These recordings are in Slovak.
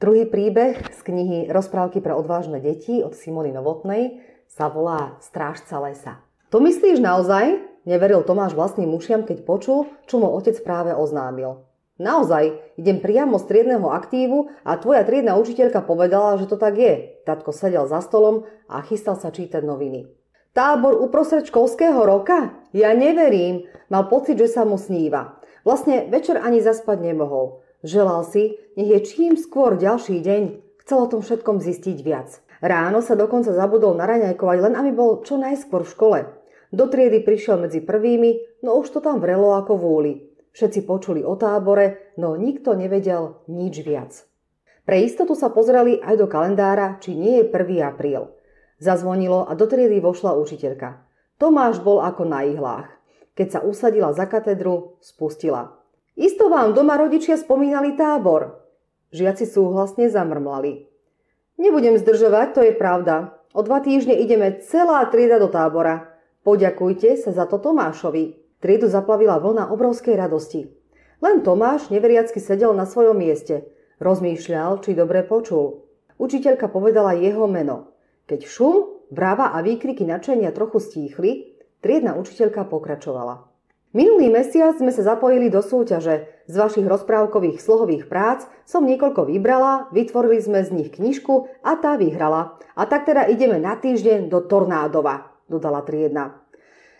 Druhý príbeh z knihy Rozprávky pre odvážne deti od Simony Novotnej sa volá Strážca lesa. To myslíš naozaj? Neveril Tomáš vlastným ušiam, keď počul, čo mu otec práve oznámil. Naozaj, idem priamo z triedného aktívu a tvoja triedna učiteľka povedala, že to tak je. Tatko sedel za stolom a chystal sa čítať noviny. Tábor uprostred školského roka? Ja neverím. Mal pocit, že sa mu sníva. Vlastne večer ani zaspať nemohol. Želal si, nech je čím skôr ďalší deň. Chcel o tom všetkom zistiť viac. Ráno sa dokonca zabudol naraňajkovať, len aby bol čo najskôr v škole. Do triedy prišiel medzi prvými, no už to tam vrelo ako vúli. Všetci počuli o tábore, no nikto nevedel nič viac. Pre istotu sa pozreli aj do kalendára, či nie je 1. apríl. Zazvonilo a do triedy vošla učiteľka. Tomáš bol ako na ihlách. Keď sa usadila za katedru, spustila. Isto vám doma rodičia spomínali tábor. Žiaci súhlasne zamrmlali. Nebudem zdržovať, to je pravda. O dva týždne ideme celá trieda do tábora. Poďakujte sa za to Tomášovi. Triedu zaplavila vlna obrovskej radosti. Len Tomáš neveriacky sedel na svojom mieste. Rozmýšľal, či dobre počul. Učiteľka povedala jeho meno. Keď šum, bráva a výkriky načenia trochu stíchli, triedna učiteľka pokračovala. Minulý mesiac sme sa zapojili do súťaže. Z vašich rozprávkových slohových prác som niekoľko vybrala, vytvorili sme z nich knižku a tá vyhrala. A tak teda ideme na týždeň do Tornádova, dodala triedna.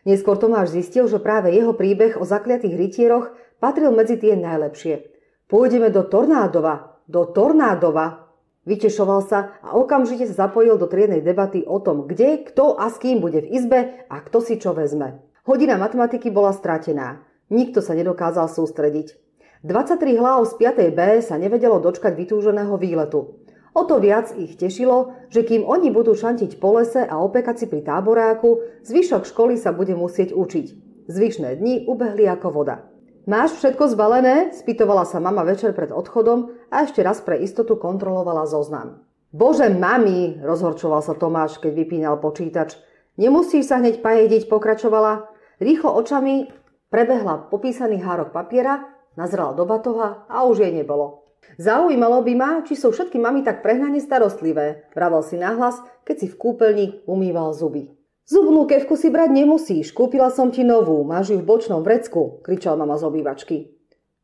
Neskôr Tomáš zistil, že práve jeho príbeh o zakliatých rytieroch patril medzi tie najlepšie. Pôjdeme do Tornádova, do Tornádova. Vytešoval sa a okamžite sa zapojil do triednej debaty o tom, kde, kto a s kým bude v izbe a kto si čo vezme. Hodina matematiky bola stratená. Nikto sa nedokázal sústrediť. 23 hlav z 5. B sa nevedelo dočkať vytúženého výletu. O to viac ich tešilo, že kým oni budú šantiť po lese a opekať si pri táboráku, zvyšok školy sa bude musieť učiť. Zvyšné dni ubehli ako voda. Máš všetko zbalené? spýtovala sa mama večer pred odchodom a ešte raz pre istotu kontrolovala zoznam. Bože, mami, rozhorčoval sa Tomáš, keď vypínal počítač. Nemusíš sa hneď pajediť, pokračovala. Rýchlo očami prebehla popísaný hárok papiera, nazrela do batoha a už jej nebolo. Zaujímalo by ma, či sú všetky mami tak prehnane starostlivé, vravel si nahlas, keď si v kúpeľni umýval zuby. Zubnú kevku si brať nemusíš, kúpila som ti novú, máš ju v bočnom vrecku, kričal mama z obývačky.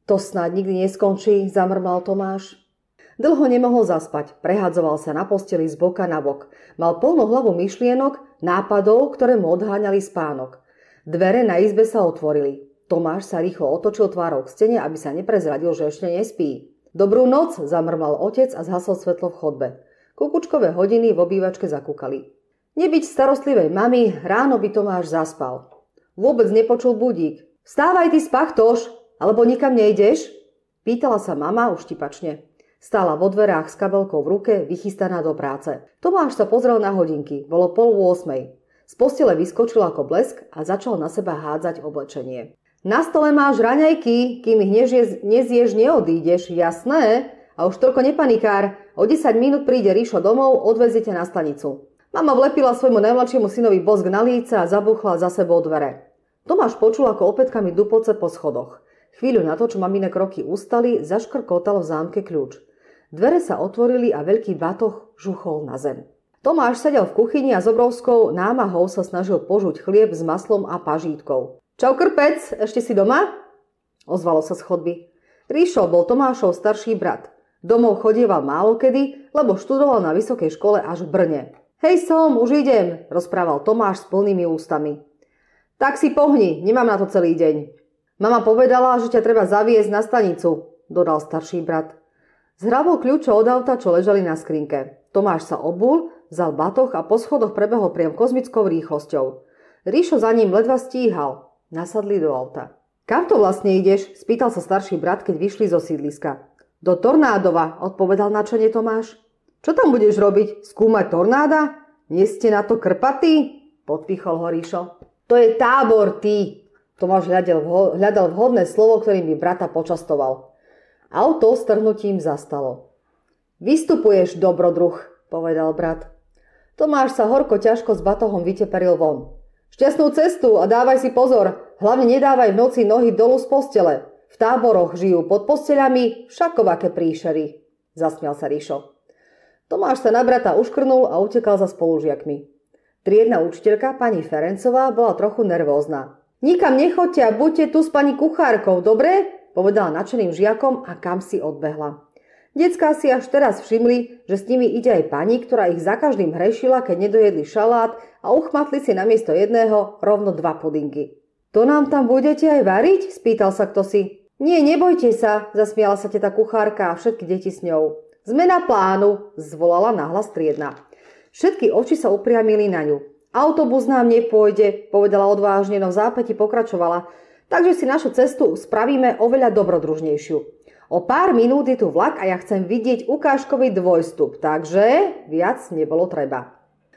To snáď nikdy neskončí, zamrmal Tomáš. Dlho nemohol zaspať, prehadzoval sa na posteli z boka na bok. Mal plnú hlavu myšlienok, nápadov, ktoré mu odháňali spánok. Dvere na izbe sa otvorili. Tomáš sa rýchlo otočil tvárou k stene, aby sa neprezradil, že ešte nespí. Dobrú noc, zamrmal otec a zhasol svetlo v chodbe. Kukučkové hodiny v obývačke zakúkali. Nebyť starostlivej mamy, ráno by Tomáš zaspal. Vôbec nepočul budík. Vstávaj ty spachtoš, alebo nikam nejdeš? Pýtala sa mama uštipačne. Stála vo dverách s kabelkou v ruke, vychystaná do práce. Tomáš sa pozrel na hodinky. Bolo pol 8. Z postele vyskočil ako blesk a začal na seba hádzať oblečenie. Na stole máš raňajky, kým ich nežiez, nezješ, neodídeš, jasné? A už toľko nepanikár. O 10 minút príde Ríšo domov, odveziete na stanicu. Mama vlepila svojmu najmladšiemu synovi bosk na líce a zabuchla za sebou dvere. Tomáš počul, ako opätkami dupoce po schodoch. Chvíľu na to, čo mamine kroky ustali, zaškrkotal v zámke kľúč. Dvere sa otvorili a veľký batoh žuchol na zem. Tomáš sedel v kuchyni a s obrovskou námahou sa snažil požuť chlieb s maslom a pažítkou. Čau krpec, ešte si doma? Ozvalo sa z chodby. Ríšo bol Tomášov starší brat. Domov chodieval málo kedy, lebo študoval na vysokej škole až v Brne. Hej som, už idem, rozprával Tomáš s plnými ústami. Tak si pohni, nemám na to celý deň. Mama povedala, že ťa treba zaviesť na stanicu, dodal starší brat. Zhrabol kľúče od auta, čo ležali na skrinke. Tomáš sa obul, vzal batoh a po schodoch prebehol priam kozmickou rýchlosťou. Ríšo za ním ledva stíhal. Nasadli do auta. Kam to vlastne ideš? spýtal sa starší brat, keď vyšli zo sídliska. Do Tornádova, odpovedal načene Tomáš. Čo tam budeš robiť? Skúmať tornáda? Nie ste na to krpatí? Podpichol ho Ríšo. To je tábor, ty! Tomáš hľadal vhodné slovo, ktorým by brata počastoval. Auto strhnutím zastalo. Vystupuješ, dobrodruh, povedal brat. Tomáš sa horko ťažko s batohom vyteperil von. Šťastnú cestu a dávaj si pozor, hlavne nedávaj v noci nohy dolu z postele. V táboroch žijú pod posteľami všakovaké príšery. zasmial sa Ríšo. Tomáš sa na brata uškrnul a utekal za spolužiakmi. Triedna učiteľka, pani Ferencová, bola trochu nervózna. Nikam nechoďte a buďte tu s pani kuchárkou, dobre? Povedala nadšeným žiakom a kam si odbehla. Decká si až teraz všimli, že s nimi ide aj pani, ktorá ich za každým hrešila, keď nedojedli šalát a uchmatli si namiesto jedného rovno dva pudinky. To nám tam budete aj variť? spýtal sa kto si. Nie, nebojte sa, zasmiala sa teta kuchárka a všetky deti s ňou. Zmena plánu, zvolala nahlas triedna. Všetky oči sa upriamili na ňu. Autobus nám nepôjde, povedala odvážne, no v zápäti pokračovala. Takže si našu cestu spravíme oveľa dobrodružnejšiu. O pár minút je tu vlak a ja chcem vidieť ukážkový dvojstup, takže viac nebolo treba.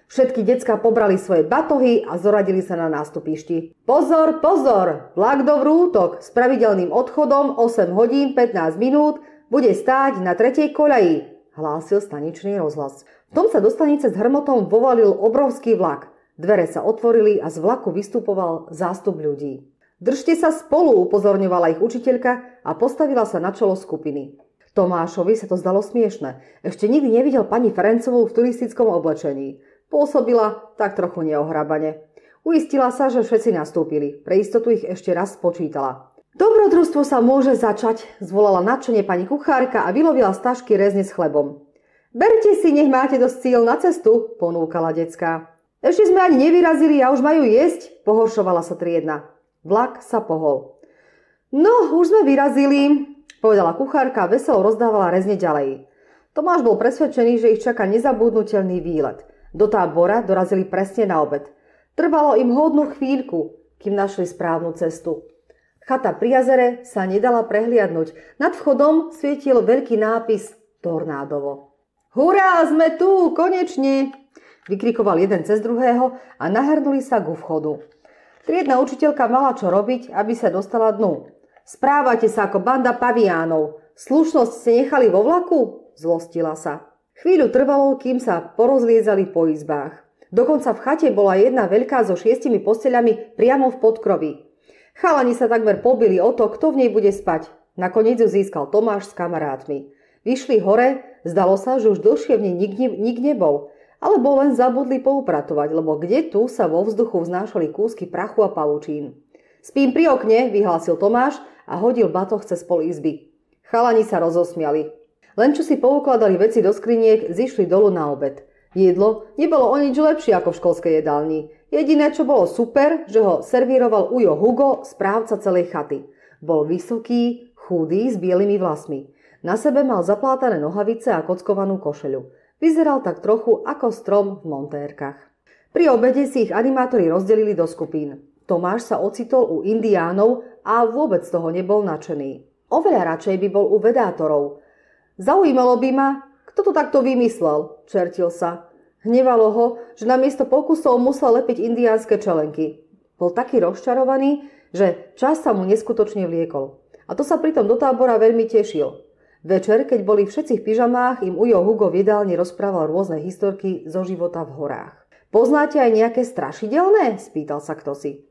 Všetky decka pobrali svoje batohy a zoradili sa na nástupišti. Pozor, pozor! Vlak do vrútok s pravidelným odchodom 8 hodín 15 minút bude stáť na tretej koľaji, hlásil staničný rozhlas. V tom sa do stanice s hrmotom vovalil obrovský vlak. Dvere sa otvorili a z vlaku vystupoval zástup ľudí. Držte sa spolu, upozorňovala ich učiteľka a postavila sa na čelo skupiny. Tomášovi sa to zdalo smiešne. Ešte nikdy nevidel pani Ferencovú v turistickom oblečení. Pôsobila tak trochu neohrabane. Uistila sa, že všetci nastúpili. Pre istotu ich ešte raz spočítala. Dobrodružstvo sa môže začať, zvolala nadšenie pani kuchárka a vylovila z tašky rezne s chlebom. Berte si, nech máte dosť síl na cestu, ponúkala decka. Ešte sme ani nevyrazili a už majú jesť, pohoršovala sa triedna. Vlak sa pohol. No, už sme vyrazili, povedala kuchárka a veselo rozdávala rezne ďalej. Tomáš bol presvedčený, že ich čaká nezabudnutelný výlet. Do tábora dorazili presne na obed. Trvalo im hodnú chvíľku, kým našli správnu cestu. Chata pri jazere sa nedala prehliadnúť. Nad vchodom svietil veľký nápis Tornádovo. Hurá, sme tu, konečne! Vykrikoval jeden cez druhého a nahrnuli sa ku vchodu. Triedna učiteľka mala čo robiť, aby sa dostala dnu. Správate sa ako banda paviánov. Slušnosť ste nechali vo vlaku? Zlostila sa. Chvíľu trvalo, kým sa porozliezali po izbách. Dokonca v chate bola jedna veľká so šiestimi posteľami priamo v podkrovi. Chalani sa takmer pobili o to, kto v nej bude spať. Nakoniec ju získal Tomáš s kamarátmi. Vyšli hore, zdalo sa, že už dlhšie v nej nik, nik nebol, alebo len zabudli poupratovať, lebo kde tu sa vo vzduchu vznášali kúsky prachu a pavučín. Spím pri okne, vyhlásil Tomáš a hodil batoh cez pol izby. Chalani sa rozosmiali. Len čo si poukladali veci do skriniek, zišli dolu na obed. Jedlo nebolo o nič lepšie ako v školskej jedálni. Jediné, čo bolo super, že ho servíroval Ujo Hugo, správca celej chaty. Bol vysoký, chudý, s bielými vlasmi. Na sebe mal zaplátané nohavice a kockovanú košeľu. Vyzeral tak trochu ako strom v montérkach. Pri obede si ich animátori rozdelili do skupín. Tomáš sa ocitol u indiánov a vôbec toho nebol nadšený. Oveľa radšej by bol u vedátorov. Zaujímalo by ma, kto to takto vymyslel, čertil sa. Hnevalo ho, že namiesto pokusov musel lepiť indiánske čelenky. Bol taký rozčarovaný, že čas sa mu neskutočne vliekol. A to sa pritom do tábora veľmi tešil. Večer, keď boli všetci v pyžamách, im Ujo Hugo v jedálni rozprával rôzne historky zo života v horách. Poznáte aj nejaké strašidelné? spýtal sa kto si.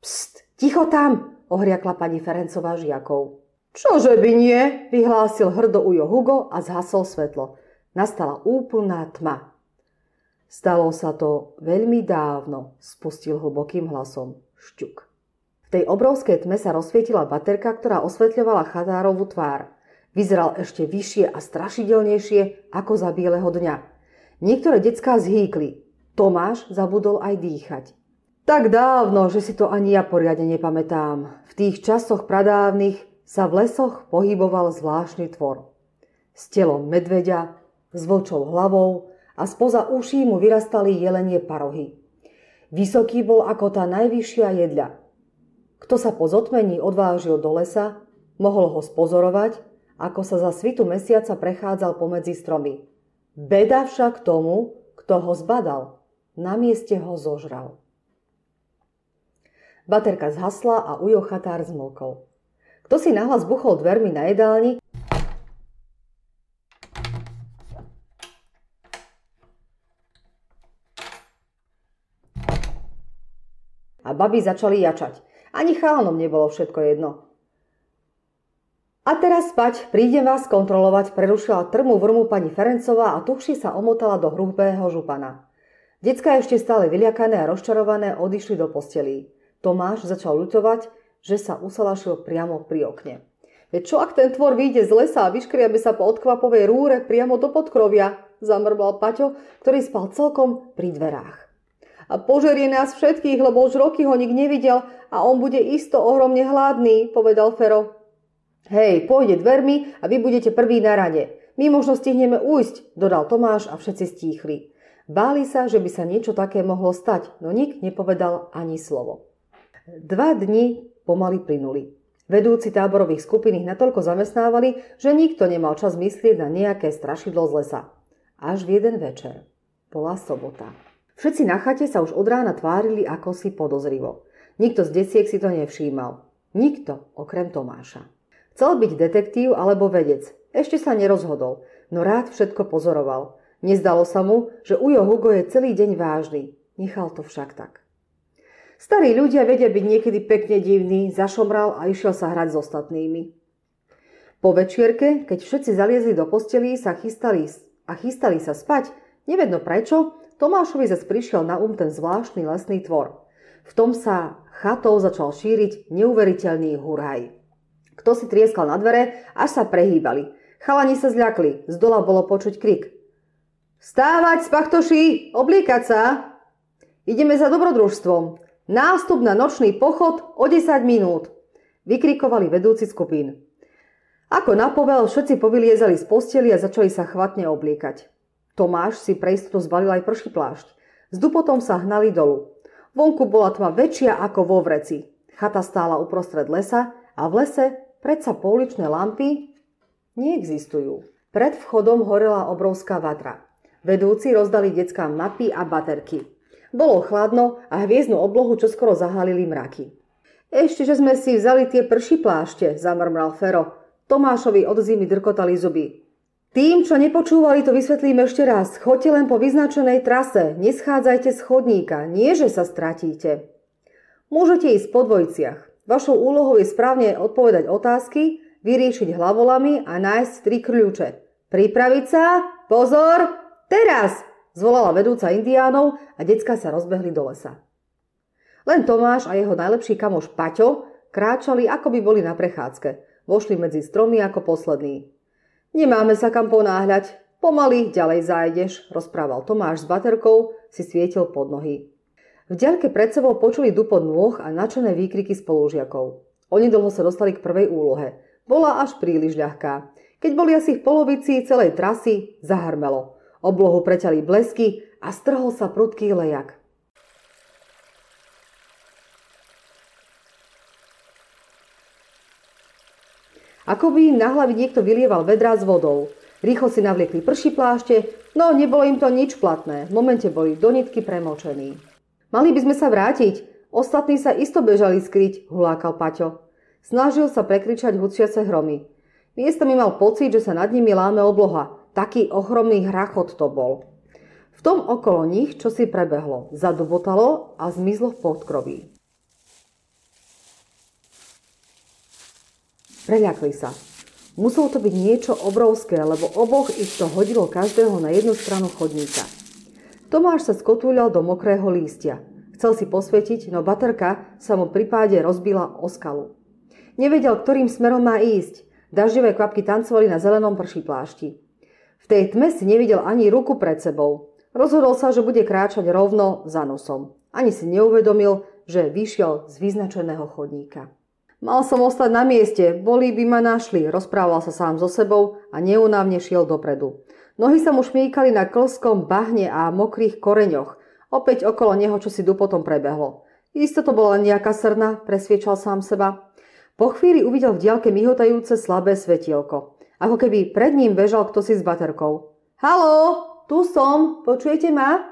Pst, ticho tam, ohriakla pani Ferencová žiakov. Čože by nie, vyhlásil hrdo Ujo Hugo a zhasol svetlo. Nastala úplná tma. Stalo sa to veľmi dávno, spustil hlbokým hlasom šťuk. V tej obrovskej tme sa rozsvietila baterka, ktorá osvetľovala chatárovú tvár. Vyzeral ešte vyššie a strašidelnejšie ako za bieleho dňa. Niektoré decká zhýkli. Tomáš zabudol aj dýchať. Tak dávno, že si to ani ja poriadne nepamätám. V tých časoch pradávnych sa v lesoch pohyboval zvláštny tvor. S telom medveďa, s vlčou hlavou, a spoza uší mu vyrastali jelenie parohy. Vysoký bol ako tá najvyššia jedľa. Kto sa po zotmení odvážil do lesa, mohol ho spozorovať, ako sa za svitu mesiaca prechádzal pomedzi stromy. Beda však tomu, kto ho zbadal. Na mieste ho zožral. Baterka zhasla a Ujo chatár zmlkol. Kto si nahlas buchol dvermi na jedálni a baby začali jačať. Ani chalanom nebolo všetko jedno. A teraz spať, prídem vás kontrolovať, prerušila trmu vrmu pani Ferencová a tuchši sa omotala do hrubého župana. Decka ešte stále vyliakané a rozčarované odišli do postelí. Tomáš začal ľutovať, že sa usalašil priamo pri okne. Veď čo ak ten tvor vyjde z lesa a vyškriabe sa po odkvapovej rúre priamo do podkrovia, zamrbal Paťo, ktorý spal celkom pri dverách. A požerie nás všetkých, lebo už roky ho nik nevidel a on bude isto ohromne hladný, povedal Fero. Hej, pôjde dvermi a vy budete prvý na rade. My možno stihneme ujsť, dodal Tomáš a všetci stíchli. Báli sa, že by sa niečo také mohlo stať, no nik nepovedal ani slovo. Dva dni pomaly plynuli. Vedúci táborových skupín ich natoľko zamestnávali, že nikto nemal čas myslieť na nejaké strašidlo z lesa. Až v jeden večer. Bola sobota. Všetci na chate sa už od rána tvárili ako si podozrivo. Nikto z desiek si to nevšímal. Nikto, okrem Tomáša. Chcel byť detektív alebo vedec. Ešte sa nerozhodol, no rád všetko pozoroval. Nezdalo sa mu, že Ujo Hugo je celý deň vážny. Nechal to však tak. Starí ľudia vedia byť niekedy pekne divní, zašomral a išiel sa hrať s ostatnými. Po večierke, keď všetci zaliezli do postelí sa chystali, a chystali sa spať, nevedno prečo, Tomášovi zase prišiel na um ten zvláštny lesný tvor. V tom sa chatou začal šíriť neuveriteľný huraj. Kto si trieskal na dvere, až sa prehýbali. Chalani sa zľakli, z dola bolo počuť krik. Stávať, spachtoši, oblíkať sa! Ideme za dobrodružstvom. Nástup na nočný pochod o 10 minút. Vykrikovali vedúci skupín. Ako na všetci povyliezali z posteli a začali sa chvatne obliekať. Tomáš si pre istotu zbalil aj prší plášť. S dupotom sa hnali dolu. Vonku bola tma väčšia ako vo vreci. Chata stála uprostred lesa a v lese Predsa pouličné lampy neexistujú. Pred vchodom horela obrovská vatra. Vedúci rozdali deckám mapy a baterky. Bolo chladno a hviezdnu oblohu čoskoro zahalili mraky. Ešte, že sme si vzali tie prší plášte, zamrmral Fero. Tomášovi od zimy drkotali zuby. Tým, čo nepočúvali, to vysvetlím ešte raz. Choďte len po vyznačenej trase, neschádzajte z chodníka, nie že sa stratíte. Môžete ísť po dvojciach. Vašou úlohou je správne odpovedať otázky, vyriešiť hlavolami a nájsť tri kľúče. Pripraviť sa? Pozor! Teraz! Zvolala vedúca indiánov a decka sa rozbehli do lesa. Len Tomáš a jeho najlepší kamoš Paťo kráčali, ako by boli na prechádzke. Vošli medzi stromy ako poslední. Nemáme sa kam ponáhľať. Pomaly ďalej zájdeš, rozprával Tomáš s baterkou, si svietil pod nohy. V ďalke pred sebou počuli dupot nôh a načené výkriky spolužiakov. Oni dlho sa dostali k prvej úlohe. Bola až príliš ľahká. Keď boli asi v polovici celej trasy, zahrmelo. Oblohu preťali blesky a strhol sa prudký lejak. Ako by im na hlavy niekto vylieval vedrá s vodou. Rýchlo si navliekli prší plášte, no nebolo im to nič platné. V momente boli do nitky premočení. Mali by sme sa vrátiť. Ostatní sa isto bežali skryť, hulákal Paťo. Snažil sa prekričať hučiace hromy. mi mal pocit, že sa nad nimi láme obloha. Taký ohromný hrachot to bol. V tom okolo nich čo si prebehlo, zadubotalo a zmizlo v podkroví. Preľakli sa. Muselo to byť niečo obrovské, lebo oboch ich to hodilo každého na jednu stranu chodníka. Tomáš sa skotúľal do mokrého lístia. Chcel si posvietiť, no baterka sa mu pri páde rozbila o skalu. Nevedel, ktorým smerom má ísť. Daždivé kvapky tancovali na zelenom prší plášti. V tej tme si nevidel ani ruku pred sebou. Rozhodol sa, že bude kráčať rovno za nosom. Ani si neuvedomil, že vyšiel z vyznačeného chodníka. Mal som ostať na mieste, boli by ma našli, rozprával sa sám so sebou a neunávne šiel dopredu. Nohy sa mu šmíkali na klskom bahne a mokrých koreňoch. Opäť okolo neho čo si dupotom prebehlo. Isto to bola nejaká srna, presviečal sám seba. Po chvíli uvidel v diaľke myhotajúce slabé svetielko. Ako keby pred ním bežal kto si s baterkou. Halo, tu som, počujete ma?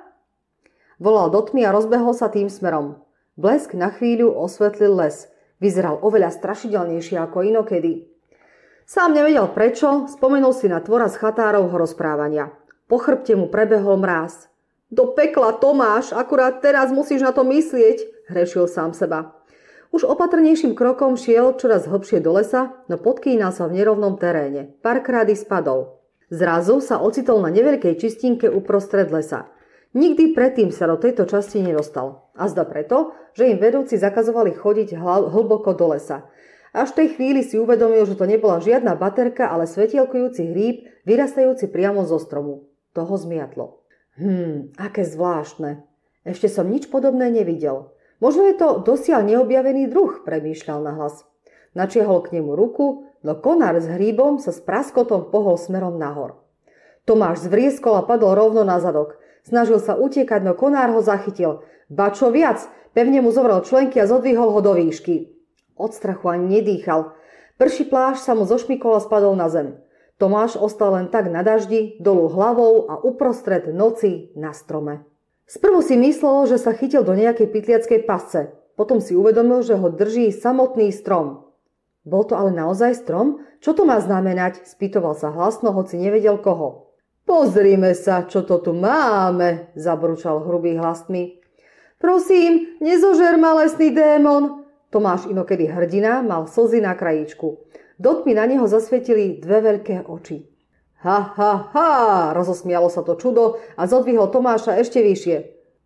Volal do tmy a rozbehol sa tým smerom. Blesk na chvíľu osvetlil les. Vyzeral oveľa strašidelnejšie ako inokedy. Sám nevedel prečo, spomenul si na tvora z chatárovho rozprávania. Po chrbte mu prebehol mráz. Do pekla, Tomáš, akurát teraz musíš na to myslieť, hrešil sám seba. Už opatrnejším krokom šiel čoraz hlbšie do lesa, no podkýnal sa v nerovnom teréne. Párkrát spadol. Zrazu sa ocitol na neveľkej čistinke uprostred lesa. Nikdy predtým sa do tejto časti nedostal. A zda preto, že im vedúci zakazovali chodiť hlboko do lesa. Až v tej chvíli si uvedomil, že to nebola žiadna baterka, ale svetielkujúci hríb, vyrastajúci priamo zo stromu. To ho zmiatlo. Hmm, aké zvláštne. Ešte som nič podobné nevidel. Možno je to dosiaľ neobjavený druh, premýšľal nahlas. Načiehol k nemu ruku, no konár s hríbom sa s praskotom pohol smerom nahor. Tomáš zvrieskol a padol rovno na zadok. Snažil sa utiekať, no konár ho zachytil. Ba čo viac, pevne mu zovrel členky a zodvihol ho do výšky. Od strachu ani nedýchal. Prší plášť sa mu zošmikol a spadol na zem. Tomáš ostal len tak na daždi, dolu hlavou a uprostred noci na strome. Sprvu si myslel, že sa chytil do nejakej pytliackej pasce. Potom si uvedomil, že ho drží samotný strom. Bol to ale naozaj strom? Čo to má znamenať? Spýtoval sa hlasno, hoci nevedel koho. Pozrime sa, čo to tu máme, zabručal hrubý hlasmi. Prosím, nezožer ma lesný démon. Tomáš inokedy hrdina mal slzy na krajíčku. Do tmy na neho zasvietili dve veľké oči. Ha, ha, ha, rozosmialo sa to čudo a zodvihol Tomáša ešte vyššie.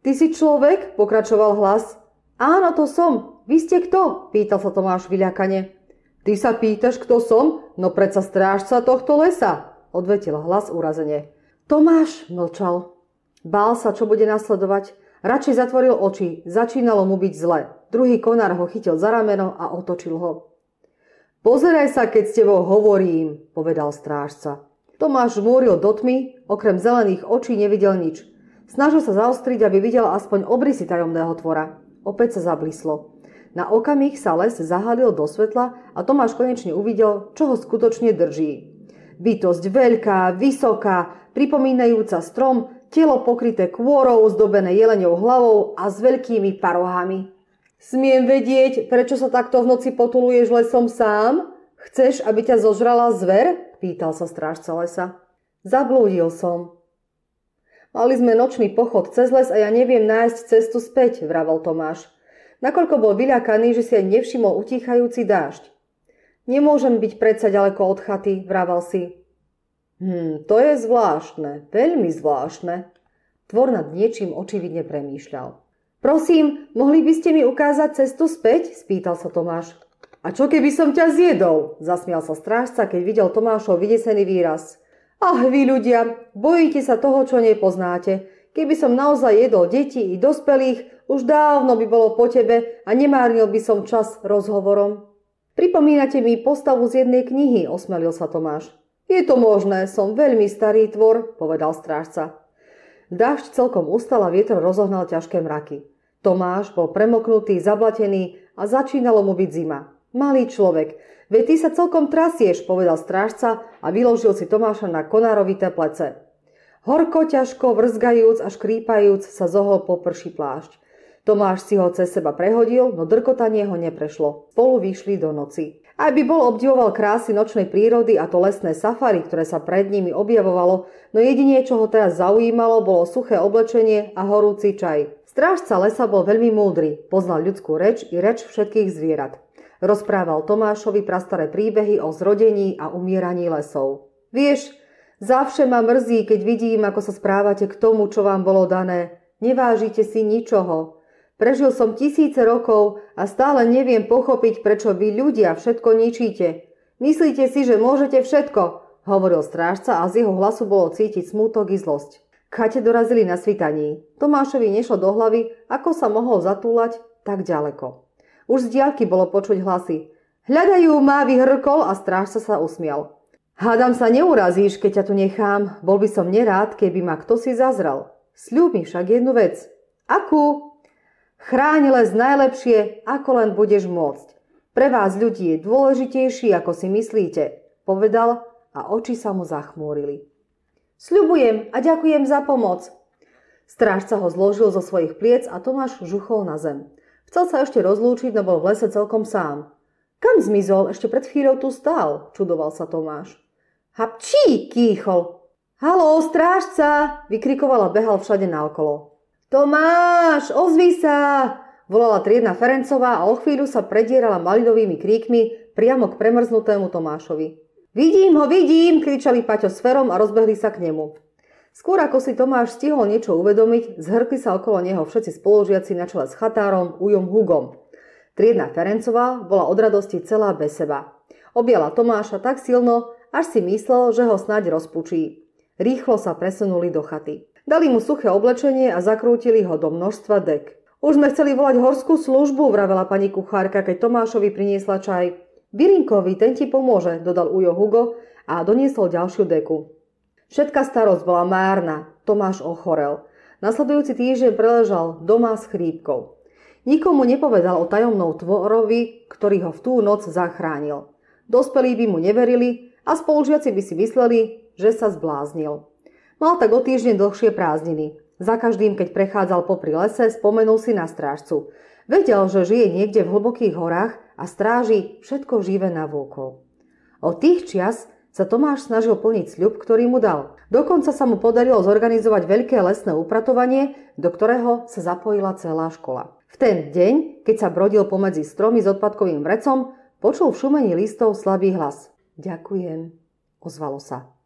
Ty si človek? pokračoval hlas. Áno, to som. Vy ste kto? pýtal sa Tomáš vyľakane. Ty sa pýtaš, kto som? No predsa strážca tohto lesa, odvetil hlas urazene. Tomáš mlčal. Bál sa, čo bude nasledovať. Radšej zatvoril oči. Začínalo mu byť zle. Druhý konár ho chytil za rameno a otočil ho. Pozeraj sa, keď s tebou hovorím, povedal strážca. Tomáš múril do tmy, okrem zelených očí nevidel nič. Snažil sa zaostriť, aby videl aspoň obrysy tajomného tvora. Opäť sa zablislo. Na okamih sa les zahalil do svetla a Tomáš konečne uvidel, čo ho skutočne drží. Bytosť veľká, vysoká, pripomínajúca strom, telo pokryté kôrou, zdobené jeleňou hlavou a s veľkými parohami. Smiem vedieť, prečo sa takto v noci potuluješ lesom sám? Chceš, aby ťa zožrala zver? pýtal sa strážca lesa. Zablúdil som. Mali sme nočný pochod cez les a ja neviem nájsť cestu späť, vravel Tomáš. Nakoľko bol vyľakaný, že si aj nevšimol utíchajúci dážď. Nemôžem byť predsa ďaleko od chaty, vravel si. Hm, to je zvláštne, veľmi zvláštne. Tvor nad niečím očividne premýšľal. Prosím, mohli by ste mi ukázať cestu späť? spýtal sa Tomáš. A čo keby som ťa zjedol? Zasmial sa strážca, keď videl Tomášov vydesený výraz. Ach, vy ľudia, bojíte sa toho, čo nepoznáte. Keby som naozaj jedol deti i dospelých, už dávno by bolo po tebe a nemárnil by som čas rozhovorom. Pripomínate mi postavu z jednej knihy, osmelil sa Tomáš. Je to možné, som veľmi starý tvor, povedal strážca. Dážď celkom ustal a vietor rozohnal ťažké mraky. Tomáš bol premoknutý, zablatený a začínalo mu byť zima. Malý človek, veď ty sa celkom trasieš, povedal strážca a vyložil si Tomáša na konárovité plece. Horko, ťažko, vrzgajúc a škrípajúc sa zohol po prší plášť. Tomáš si ho cez seba prehodil, no drkotanie ho neprešlo. Spolu vyšli do noci. Aj by bol obdivoval krásy nočnej prírody a to lesné safari, ktoré sa pred nimi objavovalo, no jedine, čo ho teraz zaujímalo, bolo suché oblečenie a horúci čaj. Strážca lesa bol veľmi múdry, poznal ľudskú reč i reč všetkých zvierat. Rozprával Tomášovi prastaré príbehy o zrodení a umieraní lesov. Vieš, zavše ma mrzí, keď vidím, ako sa správate k tomu, čo vám bolo dané. Nevážite si ničoho. Prežil som tisíce rokov a stále neviem pochopiť, prečo vy ľudia všetko ničíte. Myslíte si, že môžete všetko, hovoril strážca a z jeho hlasu bolo cítiť smútok i zlosť. Chate dorazili na svitaní. Tomášovi nešlo do hlavy, ako sa mohol zatúlať tak ďaleko. Už z diaľky bolo počuť hlasy. Hľadajú ma, vyhrkol a strážca sa usmial. Hádam sa neurazíš, keď ťa tu nechám. Bol by som nerád, keby ma kto si zazral. Sľub mi však jednu vec. Akú? Chráň les najlepšie, ako len budeš môcť. Pre vás ľudí je dôležitejší, ako si myslíte, povedal a oči sa mu zachmúrili. Sľubujem a ďakujem za pomoc. Strážca ho zložil zo svojich pliec a Tomáš žuchol na zem. Chcel sa ešte rozlúčiť, no bol v lese celkom sám. Kam zmizol? Ešte pred chvíľou tu stál, čudoval sa Tomáš. Hapčí, kýchol. Halo, strážca, vykrikoval a behal všade naokolo. Tomáš, ozvi sa! Volala triedna Ferencová a o chvíľu sa predierala malidovými kríkmi priamo k premrznutému Tomášovi. Vidím ho, vidím, kričali Paťo s Ferom a rozbehli sa k nemu. Skôr ako si Tomáš stihol niečo uvedomiť, zhrkli sa okolo neho všetci spolužiaci na čele s chatárom Ujom Hugom. Triedna Ferencová bola od radosti celá bez seba. Objala Tomáša tak silno, až si myslel, že ho snáď rozpučí. Rýchlo sa presunuli do chaty. Dali mu suché oblečenie a zakrútili ho do množstva dek. Už sme chceli volať horskú službu, vravela pani kuchárka, keď Tomášovi priniesla čaj. Bilinkovi, ten ti pomôže, dodal Ujo Hugo a doniesol ďalšiu deku. Všetká starosť bola márna, Tomáš ochorel. Nasledujúci týždeň preležal doma s chrípkou. Nikomu nepovedal o tajomnou tvorovi, ktorý ho v tú noc zachránil. Dospelí by mu neverili a spolužiaci by si mysleli, že sa zbláznil. Mal tak o týždeň dlhšie prázdniny. Za každým, keď prechádzal popri lese, spomenul si na strážcu. Vedel, že žije niekde v hlbokých horách a stráži všetko živé na vôkol. Od tých čias sa Tomáš snažil plniť sľub, ktorý mu dal. Dokonca sa mu podarilo zorganizovať veľké lesné upratovanie, do ktorého sa zapojila celá škola. V ten deň, keď sa brodil pomedzi stromy s odpadkovým vrecom, počul v šumení listov slabý hlas. Ďakujem, ozvalo sa.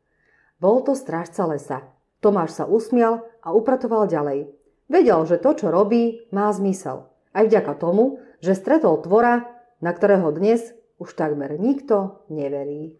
Bol to strážca lesa. Tomáš sa usmial a upratoval ďalej. Vedel, že to, čo robí, má zmysel. Aj vďaka tomu, že stretol tvora, na ktorého dnes už takmer nikto neverí.